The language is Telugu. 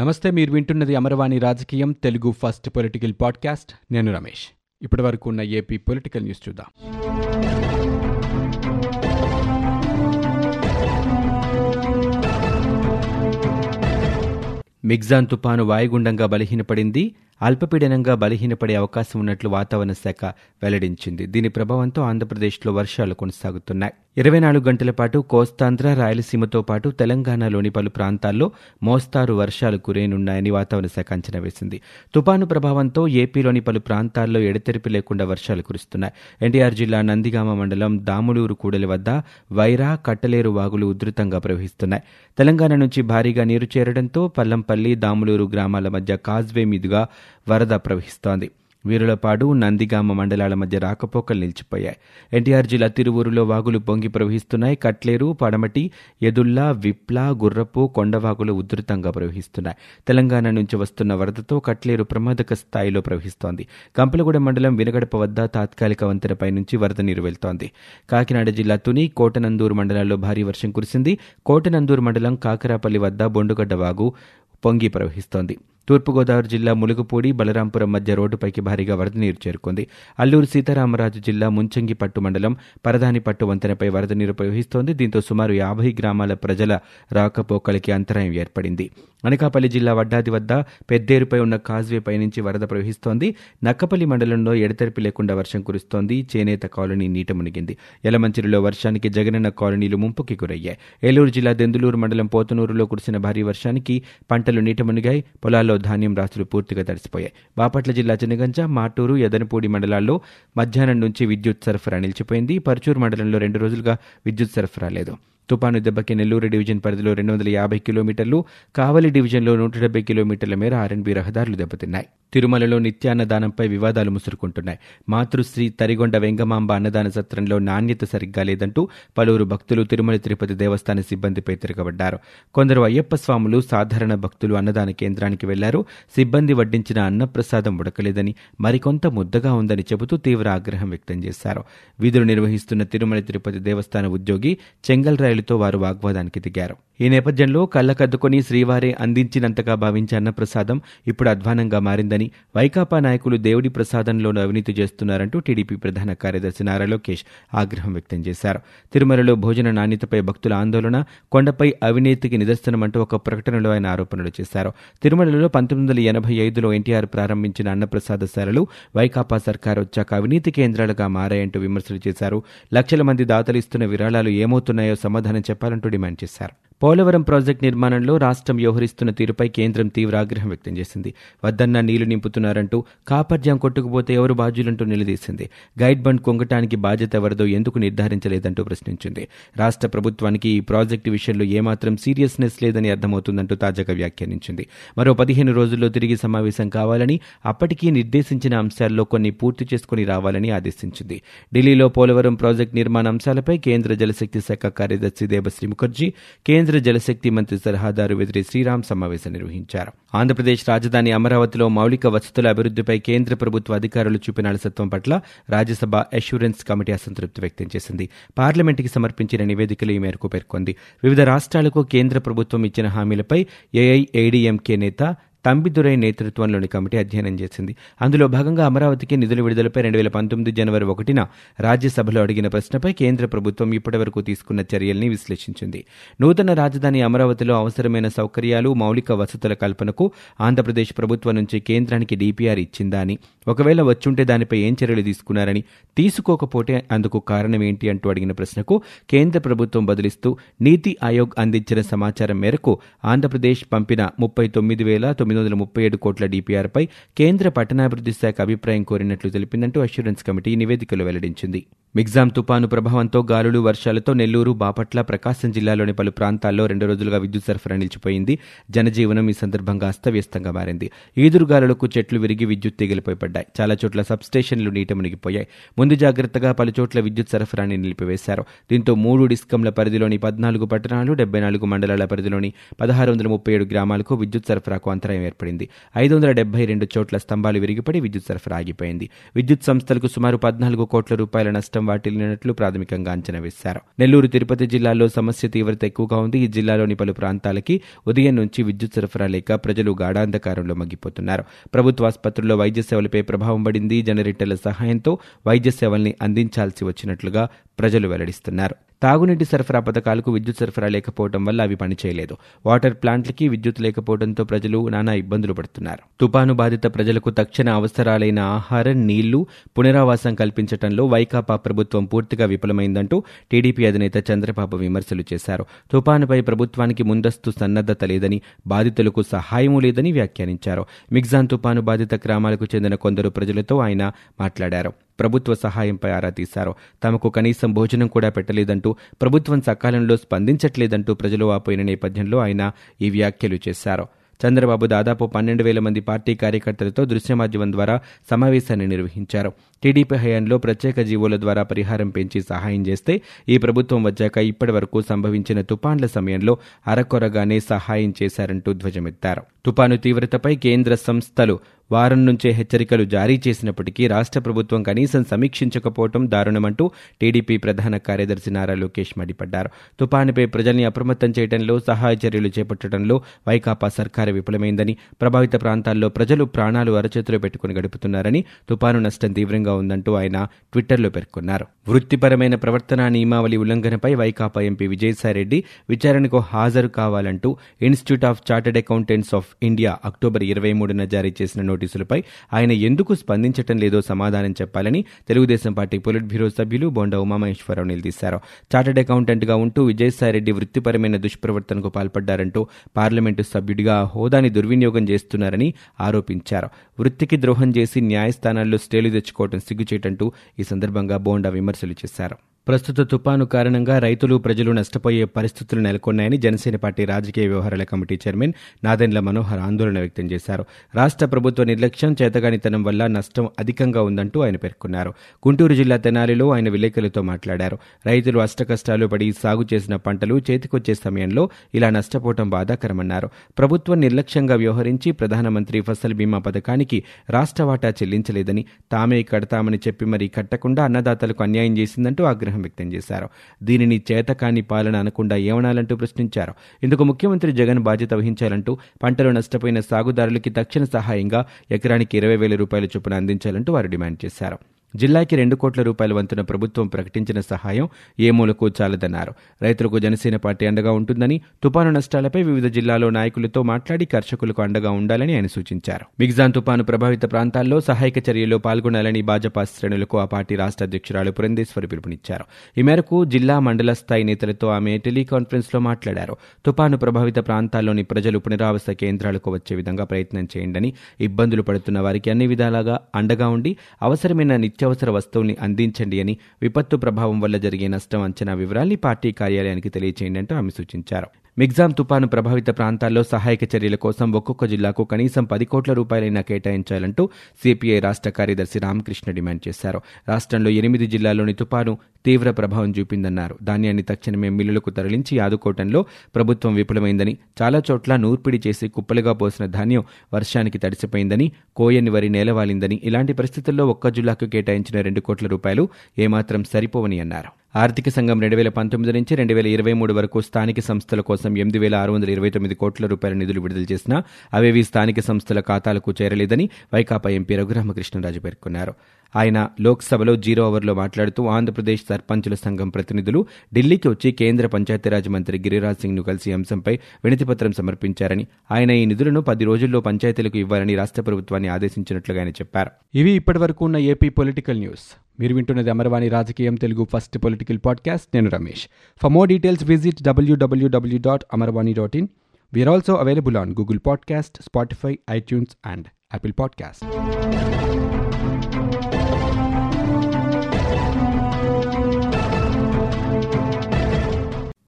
నమస్తే మీరు వింటున్నది అమరవాణి రాజకీయం తెలుగు ఫస్ట్ పొలిటికల్ పాడ్కాస్ట్. నేను రమేష్. ఇప్పటి వరకు ఉన్న ఏపీ పొలిటికల్ న్యూస్ చూద్దాం. మిగ్జాన్ తుపాను వాయుగుండంగా బలహీనపడింది. అల్పపీడనంగా బలహీనపడే అవకాశం ఉన్నట్లు వాతావరణ శాఖ వెల్లడించింది. దీని ప్రభావంతో ఆంధ్రప్రదేశ్లో వర్షాలు కొనసాగుతున్నాయి. ఇరవై నాలుగు గంటల పాటు కోస్తాంధ్ర రాయలసీమతో పాటు తెలంగాణలోని పలు ప్రాంతాల్లో మోస్తారు వర్షాలు కురేనున్నాయని వాతావరణ శాఖ అంచనా వేసింది. తుపాను ప్రభావంతో ఏపీలోని పలు ప్రాంతాల్లో ఎడతెరిపి లేకుండా వర్షాలు కురుస్తున్నాయి. ఎన్టీఆర్ జిల్లా నందిగామ మండలం దాములూరు కూడలి వద్ద వైరా కట్టలేరు వాగులు ఉధృతంగా ప్రవహిస్తున్నాయి. తెలంగాణ నుంచి భారీగా నీరు చేరడంతో పల్లంపల్లి దాములూరు గ్రామాల మధ్య కాజ్వే మీదుగా వరద ప్రవహిస్తోంది. వీరులపాడు నందిగామ మండలాల మధ్య రాకపోకలు నిలిచిపోయాయి. ఎన్టీఆర్ జిల్లా తిరువూరులో వాగులు పొంగి ప్రవహిస్తున్నాయి. కట్లేరు పడమటి ఎదుల్లా విప్లా గుర్రపు కొండవాగులు ఉధృతంగా ప్రవహిస్తున్నాయి. తెలంగాణ నుంచి వస్తున్న వరదతో కట్లేరు ప్రమాదక స్థాయిలో ప్రవహిస్తోంది. కంపలగూడ మండలం వినగడప వద్ద తాత్కాలిక వంతెనపై నుంచి వరద నీరు వెళ్తోంది. కాకినాడ జిల్లా తుని కోటనందూరు మండలాల్లో భారీ వర్షం కురిసింది. కోటనందూరు మండలం కాకరాపల్లి వద్ద బొండుగడ్డ వాగు పొంగి ప్రవహిస్తోంది. తూర్పుగోదావరి జిల్లా ములుగుపూడి బలరాంపురం మధ్య రోడ్డుపైకి భారీగా వరద నీరు చేరుకుంది. అల్లూరు సీతారామరాజు జిల్లా ముంచంగిపట్టు మండలం పరదానిపట్టు వంతెనపై వరద నీరు ప్రవహిస్తోంది. దీంతో సుమారు యాభై గ్రామాల ప్రజల రాకపోకలకి అంతరాయం ఏర్పడింది. అనకాపల్లి జిల్లా వడ్డాది వద్ద పెద్దేరుపై ఉన్న కాజ్వేపై నుంచి వరద ప్రవహిస్తోంది. నక్కపల్లి మండలంలో ఎడతెరిపి లేకుండా వర్షం కురుస్తోంది. చేనేత కాలనీ నీట మునిగింది. యలమంచిరిలో వర్షానికి జగనన్న కాలనీలు ముంపుకి గురయ్యాయి. ఏలూరు జిల్లా దెందులూరు మండలం పోతనూరులో కురిసిన భారీ వర్షానికి పంట పంటలు నీట మునిగాయి పొలాల్లో ధాన్యం రాసులు పూర్తిగా తడిసిపోయాయి. బాపట్ల జిల్లా చినగంజ మాటూరు ఎదనపూడి మండలాల్లో మధ్యాహ్నం నుంచి విద్యుత్ సరఫరా నిలిచిపోయింది. పరుచూరు మండలంలో రెండు రోజులుగా విద్యుత్ సరఫరా లేదు. తుపాను దెబ్బకి నెల్లూరు డివిజన్ పరిధిలో రెండు వందల యాభై కిలోమీటర్లు కావలి డివిజన్లో నూట డెబ్బై కిలోమీటర్ల మేర ఆర్ఎన్బి రహదారులు దెబ్బతిన్నాయి. తిరుమలలో నిత్యాన్నదానంపై వివాదాలు ముసురుకుంటున్నాయి. మాతృశ్రీ తరిగొండ వెంగమాంబ అన్నదాన సత్రంలో నాణ్యత సరిగ్గా లేదంటూ పలువురు భక్తులు తిరుమల తిరుపతి దేవస్థాన సిబ్బందిపై తిరగబడ్డారు. కొందరు అయ్యప్ప స్వాములు సాధారణ భక్తులు అన్నదాన కేంద్రానికి వెళ్ళారు. సిబ్బంది వడ్డించిన అన్నప్రసాదం ఉడకలేదని మరికొంత ముద్దగా ఉందని చెబుతూ తీవ్ర ఆగ్రహం వ్యక్తం చేశారు. విధులు నిర్వహిస్తున్న తిరుమల తిరుపతి దేవస్థాన ఉద్యోగి చెంగల్ రాయలు రైలుతో వారు వాగ్వాదానికి దిగారు. ఈ నేపథ్యంలో కళ్ళకద్దుకొని శ్రీవారే అందించినంతగా భావించే అన్నప్రసాదం ఇప్పుడు అధ్వానంగా మారిందని వైకాపా నాయకులు దేవుడి ప్రసాదంలోనూ అవినీతి చేస్తున్నారంటూ టీడీపీ ప్రధాన కార్యదర్శి నారా లోకేష్ ఆగ్రహం వ్యక్తం చేశారు. తిరుమలలో భోజన నాణ్యతపై భక్తుల ఆందోళన కొండపై అవినీతికి నిదర్శనమంటూ ఒక ప్రకటనలో ఆయన ఆరోపణలు చేశారు. తిరుమలలో పంతొమ్మిది వందల ఎనభై ఐదులో ఎన్టీఆర్ ప్రారంభించిన అన్నప్రసాదశాలలు వైకాపా సర్కార్ వచ్చాక అవినీతి కేంద్రాలుగా మారాయంటూ విమర్శలు చేశారు. లక్షల మంది దాతలు ఇస్తున్న విరాళాలు ఏమవుతున్నాయో సమాధానం చెప్పాలంటూ డిమాండ్ చేశారు. పోలవరం ప్రాజెక్టు నిర్మాణంలో రాష్ట్రం వ్యవహరిస్తున్న తీరుపై కేంద్రం తీవ్ర ఆగ్రహం వ్యక్తం చేసింది. వద్దన్న నీళ్ళు నింపుతున్నారంటూ కాపర్జాం కొట్టుకుపోతే ఎవరు బాధ్యులంటూ నిలదీసింది. గైడ్ బండ్ కొంగటానికి బాధ్యత ఎవరిదో ఎందుకు నిర్ధారించలేదంటూ ప్రశ్నించింది. రాష్ట్ర ప్రభుత్వానికి ఈ ప్రాజెక్టు విషయంలో ఏమాత్రం సీరియస్నెస్ లేదని అర్థమవుతుందంటూ తాజాగా వ్యాఖ్యానించింది. మరో పదిహేను రోజుల్లో తిరిగి సమావేశం కావాలని అప్పటికీ నిర్దేశించిన అంశాల్లో కొన్ని పూర్తి చేసుకుని రావాలని ఆదేశించింది. ఢిల్లీలో పోలవరం ప్రాజెక్టు నిర్మాణ అంశాలపై కేంద్ర జలశక్తి శాఖ కార్యదర్శి దేబశ్రీ ముఖర్జీ కేంద్ర కేంద్ర జలశక్తి మంత్రి సలహాదారు వెదిరి శ్రీరామ్ సమావేశం నిర్వహించారు. ఆంధ్రప్రదేశ్ రాజధాని అమరావతిలో మౌలిక వసతుల అభివృద్ధిపై కేంద్ర ప్రభుత్వ అధికారులు చూపిన అలసత్వం పట్ల రాజ్యసభ అష్యూరెన్స్ కమిటీ అసంతృప్తి వ్యక్తం చేసింది. పార్లమెంటుకి సమర్పించిన నివేదికలు ఈ మేరకు పేర్కొంది. వివిధ రాష్ట్రాలకు కేంద్ర ప్రభుత్వం ఇచ్చిన హామీలపై ఏఐఏడీఎంకే నేత తంబిదురై నేతృత్వంలోని కమిటీ అధ్యయనం చేసింది. అందులో భాగంగా అమరావతికి నిధుల విడుదలపై రెండు వేల పంతొమ్మిది జనవరి ఒకటిన రాజ్యసభలో అడిగిన ప్రశ్నపై కేంద్ర ప్రభుత్వం ఇప్పటివరకు తీసుకున్న చర్యల్ని విశ్లేషించింది. నూతన రాజధాని అమరావతిలో అవసరమైన సౌకర్యాలు మౌలిక వసతుల కల్పనకు ఆంధ్రప్రదేశ్ ప్రభుత్వం నుంచి కేంద్రానికి డీపీఆర్ ఇచ్చిందా అని ఒకవేళ వచ్చుంటే దానిపై ఏం చర్యలు తీసుకున్నారని తీసుకోకపోతే అందుకు కారణం ఏంటి అంటూ అడిగిన ప్రశ్నకు కేంద్ర ప్రభుత్వం బదిలిస్తూ నీతి ఆయోగ్ అందించిన సమాచారం మేరకు ఆంధ్రప్రదేశ్ పంపిన ముప్పై తొమ్మిది వేల తొమ్మిది వందల ముప్పై ఏడు కోట్ల డీపీఆర్పై కేంద్ర పట్టణాభివృద్ధి శాఖ అభిప్రాయం కోరినట్లు తెలిపిందంటూ అష్యూరెన్స్ కమిటీ నివేదికలో వెల్లడించింది. మిగ్జాం తుపాను ప్రభావంతో గాలులు వర్షాలతో నెల్లూరు బాపట్ల ప్రకాశం జిల్లాలోని పలు ప్రాంతాల్లో రెండు రోజులుగా విద్యుత్ సరఫరా నిలిచిపోయింది. జనజీవనం ఈ సందర్భంగా అస్తవ్యస్తంగా మారింది. ఈదురుగాలులకు చెట్లు విరిగి విద్యుత్ తీగలిపోయి పడ్డాయి. చాలా చోట్ల సబ్స్టేషన్లు నీట మునిగిపోయాయి. ముందు జాగ్రత్తగా పలు చోట్ల విద్యుత్ సరఫరాని నిలిపివేశారు. దీంతో మూడు డిస్కంల పరిధిలోని పద్నాలుగు పట్టణాలు డెబ్బై నాలుగు మండలాల పరిధిలోని పదహారు వందల ముప్పై ఏడు గ్రామాలకు విద్యుత్ సరఫరాకు అంతరాయం ఏర్పడింది. ఐదు వందల డెబ్బై రెండు చోట్ల స్తంభాలు విరిగిపడి విద్యుత్ సరఫరా ఆగిపోయింది. విద్యుత్ సంస్థలకు సుమారు పద్నాలుగు కోట్ల రూపాయల నష్టం నష్టం వాటిల్లినట్లు ప్రాథమికంగా అంచనా వేశారు. నెల్లూరు తిరుపతి జిల్లాలో సమస్య తీవ్రత ఎక్కువగా ఉంది. ఈ జిల్లాలోని పలు ప్రాంతాలకి ఉదయం నుంచి విద్యుత్ సరఫరా లేక ప్రజలు గాఢాంధకారంలో మగ్గిపోతున్నారు. ప్రభుత్వ ఆసుపత్రుల్లో వైద్య సేవలపై ప్రభావం పడింది. జనరేటర్ల సహాయంతో వైద్య సేవల్ని అందించాల్సి వచ్చినట్లుగా ప్రజలు వెల్లడిస్తున్నారు. తాగునీటి సరఫరా పథకాలకు విద్యుత్ సరఫరా లేకపోవడం వల్ల అవి పనిచేయలేదు. వాటర్ ప్లాంట్లకి విద్యుత్ లేకపోవడంతో ప్రజలు నానా ఇబ్బందులు పడుతున్నారు. తుపాను బాధిత ప్రజలకు తక్షణ అవసరాలైన ఆహారం నీళ్ళు పునరావాసం కల్పించడంలో వైకాపా ప్రభుత్వం పూర్తిగా విఫలమైందంటూ టీడీపీ అధినేత చంద్రబాబు విమర్శలు చేశారు. తుపానుపై ప్రభుత్వానికి ముందస్తు సన్నద్దత లేదని బాధితులకు సహాయము లేదని వ్యాఖ్యానించారు. మిగ్జాన్ తుపాను బాధిత గ్రామాలకు చెందిన కొందరు ప్రజలతో ఆయన మాట్లాడారు. ప్రభుత్వ సహాయంపై ఆరా తీశారు. తమకు కనీసం భోజనం కూడా పెట్టలేదంటూ ప్రభుత్వం సకాలంలో స్పందించట్లేదంటూ ప్రజలు ఆపోయిన నేపథ్యంలో ఆయన ఈ వ్యాఖ్యలు చేశారు. చంద్రబాబు దాదాపు పన్నెండు వేల మంది పార్టీ కార్యకర్తలతో దృశ్య మాధ్యమం ద్వారా సమావేశాన్ని నిర్వహించారు. టీడీపీ హయాంలో ప్రత్యేక జీవోల ద్వారా పరిహారం పెంచి సహాయం చేస్తే ఈ ప్రభుత్వం వచ్చాక ఇప్పటి వరకు సంభవించిన తుపాన్ల సమయంలో అరకొరగానే సహాయం చేశారంటూ ధ్వజమెత్తారు. తుపాను తీవ్రతపై కేంద్ర సంస్థలు వారం నుంచే హెచ్చరికలు జారీ చేసినప్పటికీ రాష్ట్ర ప్రభుత్వం కనీసం సమీక్షించకపోవడం దారుణమంటూ టీడీపీ ప్రధాన కార్యదర్శి నారా లోకేష్ మండిపడ్డారు. తుపానుపై ప్రజల్ని అప్రమత్తం చేయడంలో సహాయ చర్యలు చేపట్టడంలో వైకాపా సర్కారు విఫలమైందని ప్రభావిత ప్రాంతాల్లో ప్రజలు ప్రాణాలు అరచేతిలో పెట్టుకుని గడుపుతున్నారని తుపాను నష్టం తీవ్రంగా ఉందంటూ ఆయన ట్విట్టర్లో పేర్కొన్నారు. వృత్తిపరమైన ప్రవర్తన నియమావళి ఉల్లంఘనపై వైకాపా ఎంపీ విజయసాయిరెడ్డి విచారణకు హాజరు కావాలంటూ institute of chartered accountants of India October ఇరవై మూడున జారీ చేసిన నోటీసులపై ఆయన ఎందుకు స్పందించటం లేదో సమాధానం చెప్పాలని తెలుగుదేశం పార్టీ పొలిట్ బ్యూరో సభ్యులు బొండ ఉమామహేశ్వరరావు నిలదీశారు. చార్టెడ్ అకౌంటెంట్గా ఉంటూ విజయసాయిరెడ్డి వృత్తిపరమైన దుష్ప్రవర్తనకు పాల్పడ్డారంటూ పార్లమెంటు సభ్యుడిగా హోదాని దుర్వినియోగం చేస్తున్నారని ఆరోపించారు. వృత్తికి ద్రోహం చేసి న్యాయస్థానాల్లో స్టేలు తెచ్చుకోవడం సిగ్గుచేటంటూ ఈ సందర్భంగా బోండా విమర్శలు చేశారు. ప్రస్తుత తుపాను కారణంగా రైతులు ప్రజలు నష్టపోయే పరిస్థితులు నెలకొన్నాయని జనసేన పార్టీ రాజకీయ వ్యవహారాల కమిటీ చైర్మన్ నాదెండ్ల మనోహర్ ఆందోళన వ్యక్తం చేశారు. రాష్ట్ర ప్రభుత్వ నిర్లక్ష్యం చేతగానితనం వల్ల నష్టం అధికంగా ఉందంటూ ఆయన పేర్కొన్నారు. గుంటూరు జిల్లా తెనాలిలో ఆయన విలేకరులతో మాట్లాడారు. రైతులు అష్టకష్టాలు పడి సాగు చేసిన పంటలు చేతికొచ్చే సమయంలో ఇలా నష్టపోవడం బాధాకరమన్నారు. ప్రభుత్వం నిర్లక్ష్యంగా వ్యవహరించి ప్రధానమంత్రి ఫసల్ బీమా పథకానికి రాష్ట్ర వాటా చెల్లించలేదని తామే కడతామని చెప్పి మరీ కట్టకుండా అన్నదాతలకు అన్యాయం చేసిందంటూ ఆగ్రహం వ్యక్తం చేశారు. దీనిని చేతకాని పాలన అనకుండా ఏమనాలంటూ ప్రశ్నించారు. ఇందుకు ముఖ్యమంత్రి జగన్ బాధ్యత వహించాలంటూ పంటలు నష్టపోయిన సాగుదారులకి తక్షణ సహాయంగా ఎకరానికి ఇరవై వేల రూపాయల చొప్పున అందించాలంటూ వారు డిమాండ్ చేశారు. జిల్లాకి రెండు కోట్ల రూపాయల వంతున ప్రభుత్వం ప్రకటించిన సహాయం ఏ మూలకు చాలదన్నారు. రైతులకు జనసేన పార్టీ అండగా ఉంటుందని తుపాను నష్టాలపై వివిధ జిల్లాలో నాయకులతో మాట్లాడి కర్షకులకు అండగా ఉండాలని ఆయన సూచించారు. మిగ్జాన్ తుపాను ప్రభావిత ప్రాంతాల్లో సహాయక చర్యల్లో పాల్గొనాలని భాజపా శ్రేణులకు ఆ పార్టీ రాష్ట్ర అధ్యక్షురాలు పురంధేశ్వరి పిలుపునిచ్చారు. ఈ మేరకు జిల్లా మండల స్థాయి నేతలతో ఆమె టెలికాన్ఫరెన్స్లో మాట్లాడారు. తుపాను ప్రభావిత ప్రాంతాల్లోని ప్రజలు పునరావాస కేంద్రాలకు వచ్చే విధంగా ప్రయత్నం చేయండి ఇబ్బందులు పడుతున్న వారికి అన్ని విధాలుగా అండగా ఉండి అవసరమైన నిత్యావసర వస్తువుల్ని అందించండి అని విపత్తు ప్రభావం వల్ల జరిగే నష్టం అంచనా వివరాల్ని పార్టీ కార్యాలయానికి తెలియచేయండి అంటూ ఆమె సూచించారు. మిగ్జాం తుపాను ప్రభావిత ప్రాంతాల్లో సహాయక చర్యల కోసం ఒక్కొక్క జిల్లాకు కనీసం పది కోట్ల రూపాయలైనా కేటాయించాలంటూ సిపిఐ రాష్ట్ర కార్యదర్శి రామకృష్ణ డిమాండ్ చేశారు. రాష్ట్రంలో ఎనిమిది జిల్లాల్లోని తుపాను తీవ్ర ప్రభావం చూపిందన్నారు. ధాన్యాన్ని తక్షణమే మిల్లులకు తరలించి ఆదుకోవటంలో ప్రభుత్వం విఫలమైందని చాలా చోట్ల నూర్పిడి చేసి కుప్పలుగా పోసిన ధాన్యం వర్షానికి తడిసిపోయిందని కోయని వరి నేలవాలిందని ఇలాంటి పరిస్థితుల్లో ఒక్క జిల్లాకు కేటాయించిన రెండు కోట్ల రూపాయలు ఏమాత్రం సరిపోవని అన్నారు. ఆర్థిక సంఘం రెండు వేల పంతొమ్మిది నుంచి రెండు వేల ఇరవై మూడు వరకు స్థానిక సంస్థల కోసం ఎనిమిది వేల ఆరు వందల ఇరవై తొమ్మిది కోట్ల రూపాయల నిధులు విడుదల చేసినా అవేవి స్థానిక సంస్థల ఖాతాలకు చేరలేదని వైకాపా ఎంపీ రఘురామకృష్ణరాజు పేర్కొన్నారు. ఆయన లోక్సభలో జీరో ఓవర్లో మాట్లాడుతూ ఆంధ్రప్రదేశ్ సర్పంచుల సంఘం ప్రతినిధులు ఢిల్లీకి వచ్చి కేంద్ర పంచాయతీరాజ్ మంత్రి గిరిరాజ్ సింగ్ను కలిసి అంశంపై వినతిపత్రం సమర్పించారని ఆయన ఈ నిధులను పది రోజుల్లో పంచాయతీలకు ఇవ్వాలని రాష్ట్ర ప్రభుత్వాన్ని ఆదేశించినట్లుగా ఆయన చెప్పారు. ఇవి ఇప్పటివరకు ఉన్న ఏపీ పొలిటికల్ న్యూస్. మీరు వింటున్నది అమర్వాణి రాజకీయం తెలుగు ఫస్ట్ పొలిటికల్ పాడ్కాస్ట్. నేను Ramesh. For more details visit WWW dot Amarvani dot in we're also available on Google podcast Spotify iTunes and Apple podcast